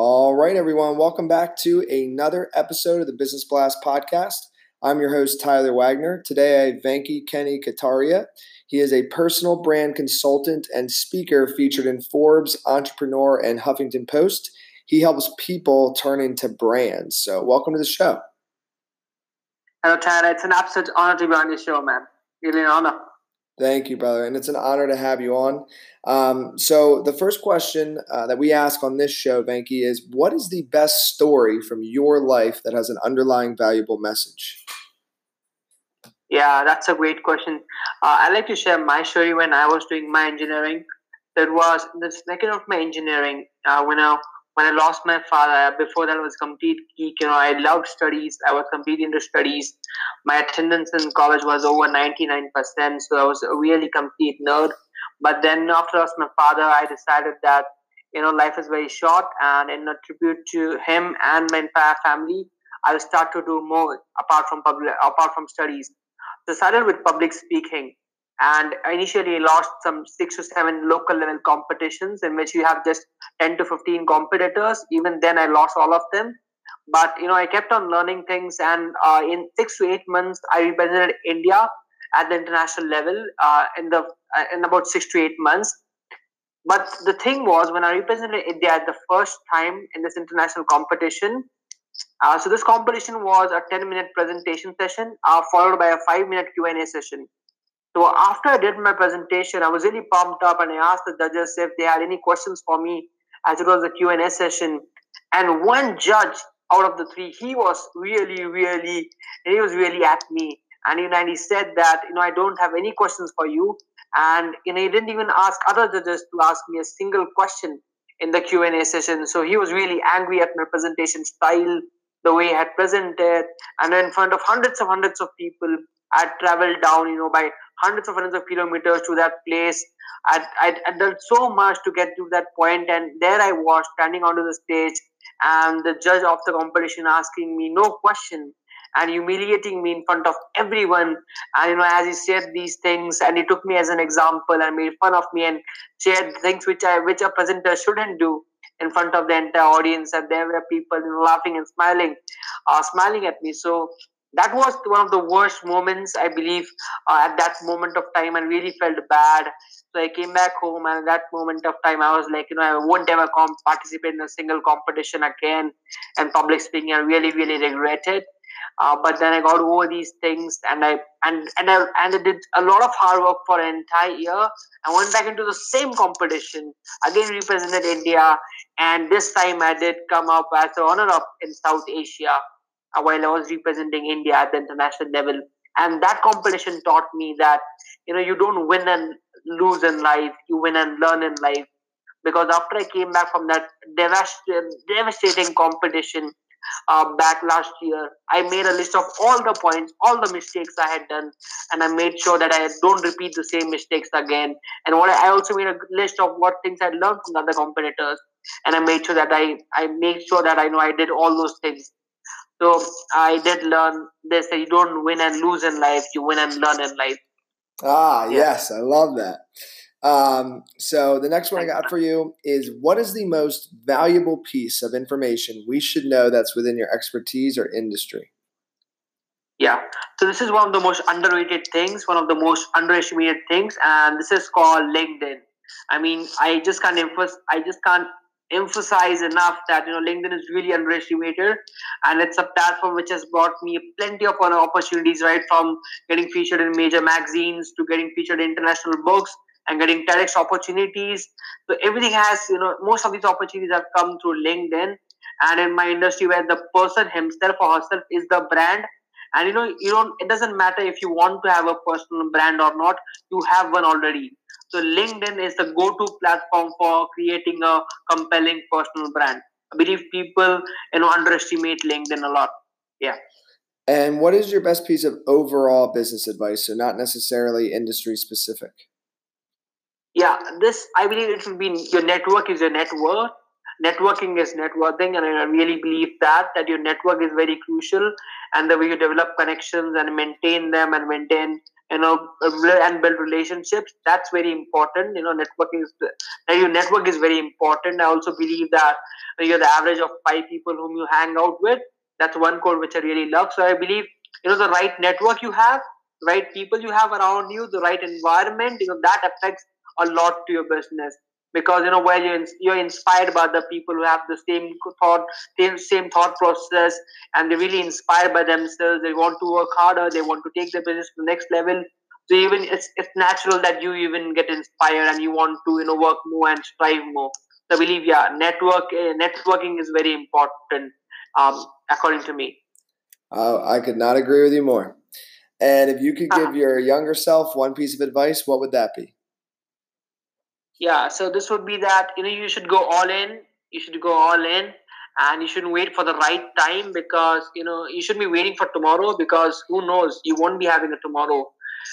All right, everyone, welcome back to another episode of the Business Blast podcast. I'm your host, Tyler Wagner. Today I have Vanky Kenny Kataria. He is a personal brand consultant and speaker featured in Forbes, Entrepreneur, and Huffington Post. He helps people turn into brands. So, welcome to the show. Hello, Tyler. It's an absolute honor to be on your show, man. Really an honor. Thank you, brother. And it's an honor to have you on. Um, so, the first question uh, that we ask on this show, Vanky, is what is the best story from your life that has an underlying valuable message? Yeah, that's a great question. Uh, I like to share my story when I was doing my engineering. That was the second of my engineering. Uh, when I when I lost my father, before that I was complete geek. You know, I loved studies. I was complete into studies. My attendance in college was over 99%, so I was a really complete nerd. But then after I lost my father, I decided that, you know, life is very short and in a tribute to him and my entire family, I'll start to do more apart from public, apart from studies. So I started with public speaking and I initially lost some six or seven local level competitions in which you have just 10 to 15 competitors. Even then i lost all of them. But you know i kept on learning things. And uh, in six to eight months i represented india at the international level uh, in the uh, in about six to eight months. But the thing was when i represented india at the first time in this international competition uh, so this competition was a 10 minute presentation session uh, followed by a 5 minute q&a session. So after I did my presentation, I was really pumped up and I asked the judges if they had any questions for me as it was a Q&A session. And one judge out of the three, he was really, really, he was really at me. And, you know, and he said that, you know, I don't have any questions for you. And, you know, he didn't even ask other judges to ask me a single question in the Q&A session. So he was really angry at my presentation style, the way I had presented. And in front of hundreds of hundreds of people, I traveled down, you know, by hundreds of hundreds of kilometers to that place. I'd, I'd, I'd, done so much to get to that point, and there I was standing onto the stage, and the judge of the competition asking me no question and humiliating me in front of everyone. And you know, as he said these things, and he took me as an example and made fun of me and shared things which I which a presenter shouldn't do in front of the entire audience. And there were people you know, laughing and smiling, uh, smiling at me. So that was one of the worst moments i believe uh, at that moment of time and really felt bad. So i came back home and at that moment of time i was like you know i won't ever com- participate in a single competition again and public speaking. I really really regretted uh, but then i got over these things and i and and i and i did a lot of hard work for an entire year i went back into the same competition again represented india. And this time i did come up as the runner up in south asia while I was representing India at the international level. And that competition taught me that, you know, you don't win and lose in life, you win and learn in life. Because after I came back from that devastating competition uh, back last year, I made a list of all the points, all the mistakes I had done, and I made sure that I don't repeat the same mistakes again. And what I also made a list of what things I learned from other competitors, and I made sure that I I made sure that I know I did all those things so I did learn They say you don't win and lose in life, you win and learn in life. Ah, yeah. yes, I love that. Um, so the next one I got for you is what is the most valuable piece of information we should know that's within your expertise or industry? Yeah. So this is one of the most underrated things, one of the most underestimated things, and this is called LinkedIn. I mean, I just can't emphasize, I just can't emphasize enough that you know linkedin is really underestimated. And it's a platform which has brought me plenty of opportunities right from getting featured in major magazines to getting featured in international books and getting TEDx opportunities. So everything has you know most of these opportunities have come through linkedin. And in my industry where the person himself or herself is the brand. And you know you don't it doesn't matter if you want to have a personal brand or not. You have one already so linkedin is the go-to platform for creating a compelling personal brand. I believe people you know underestimate linkedin a lot. Yeah. And what is your best piece of overall business advice? So not necessarily industry specific. Yeah this i believe it should be your network is your net worth. Networking is networking and i really believe that that your network is very crucial and the way you develop connections and maintain them and maintain you know and build relationships that's very important. You know networking is your network is very important. I also believe that you're the average of five people whom you hang out with. That's one code which i really love. So i believe you know the right network you have right people you have around you the right environment you know that affects a lot to your business because you know while you're, you're inspired by the people who have the same thought same, same thought process and they're really inspired by themselves. They want to work harder. They want to take their business to the next level. So even it's, it's natural that you even get inspired and you want to you know work more and strive more. So i believe yeah network uh, networking is very important um, according to me. Uh, i could not agree with you more. And if you could give uh, your younger self one piece of advice what would that be yeah, so this would be that you know you should go all in. You should go all in, and you shouldn't wait for the right time because you know you shouldn't be waiting for tomorrow because who knows you won't be having a tomorrow.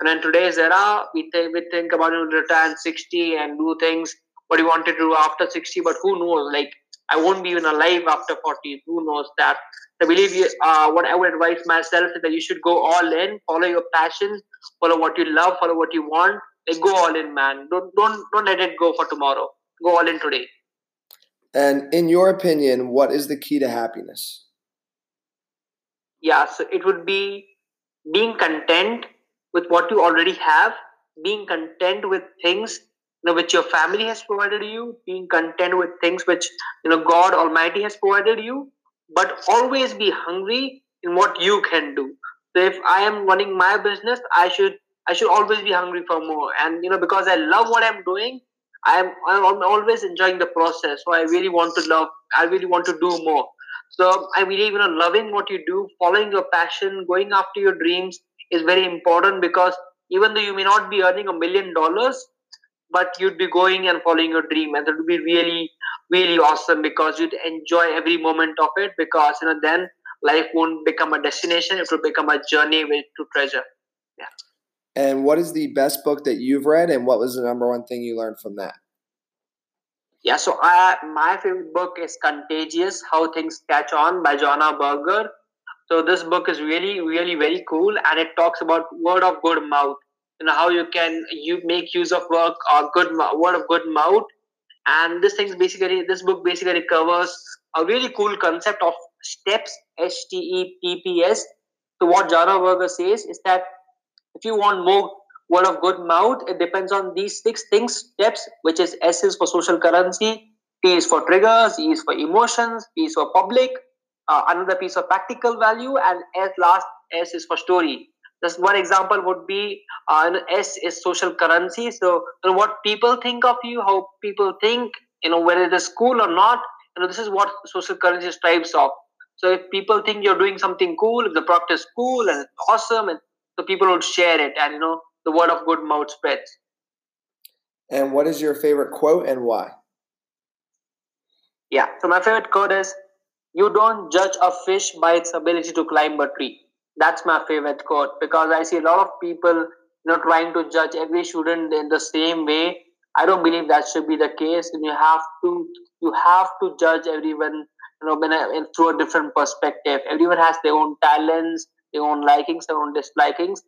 And in today's era, we think we think about you know, retire sixty and do things what you want to do after sixty, but who knows? Like I won't be even alive after forty. Who knows that? I believe you, uh, what I would advise myself is that you should go all in, follow your passions, follow what you love, follow what you want, like go all in, man. Don't don't don't let it go for tomorrow. Go all in today. And in your opinion, what is the key to happiness? Yeah, so it would be being content with what you already have, being content with things you know which your family has provided you, being content with things which you know God Almighty has provided you, but always be hungry in what you can do. So if I am running my business, I should I should always be hungry for more. And you know, because I love what I'm doing, I'm I'm always enjoying the process. So I really want to love. I really want to do more. So I believe you know, loving what you do, following your passion, going after your dreams is very important because even though you may not be earning a million dollars, but you'd be going and following your dream, and that would be really, really awesome because you'd enjoy every moment of it. Because you know, then life won't become a destination; it will become a journey to treasure. Yeah. And what is the best book that you've read, and what was the number one thing you learned from that? Yeah, so uh, my favorite book is Contagious How Things Catch On by Jonah Berger. So this book is really, really very cool, and it talks about word of good mouth. You know how you can you make use of work or good word of good mouth, and this thing basically this book basically covers a really cool concept of steps S T E P P S. So what Jonah Berger says is that if you want more word of good mouth, it depends on these six things, steps, which is S is for social currency, T is for triggers, E is for emotions, P is for public, uh, another piece of practical value, and S last S is for story. Just one example would be uh, S is social currency. So you know, what people think of you, how people think, you know, whether it is cool or not, you know, this is what social currency strives of. So if people think you're doing something cool, if the product is cool and awesome and so people would share it and you know the word of good mouth spreads. And what is your favorite quote and why? Yeah so my favorite quote is you don't judge a fish by its ability to climb a tree. That's my favorite quote because i see a lot of people you know trying to judge every student in the same way. I don't believe that should be the case and you have to you have to judge everyone you know through a different perspective. Everyone has their own talents your own likings, your own dislikings.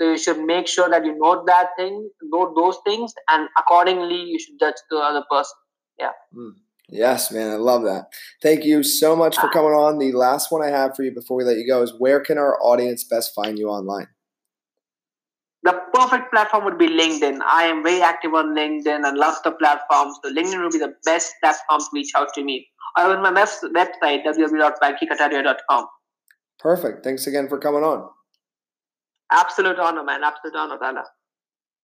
So you should make sure that you know that thing, know those things, and accordingly you should judge the other person. Yeah. Mm. Yes, man, I love that. Thank you so much for coming on. The last one I have for you before we let you go is where can our audience best find you online? The perfect platform would be LinkedIn. I am very active on LinkedIn and love the platform. So LinkedIn will be the best platform to reach out to me. Or on my website, www.vankykataria.com. Perfect. Thanks again for coming on. Absolute honor, man. Absolute honor, Dana.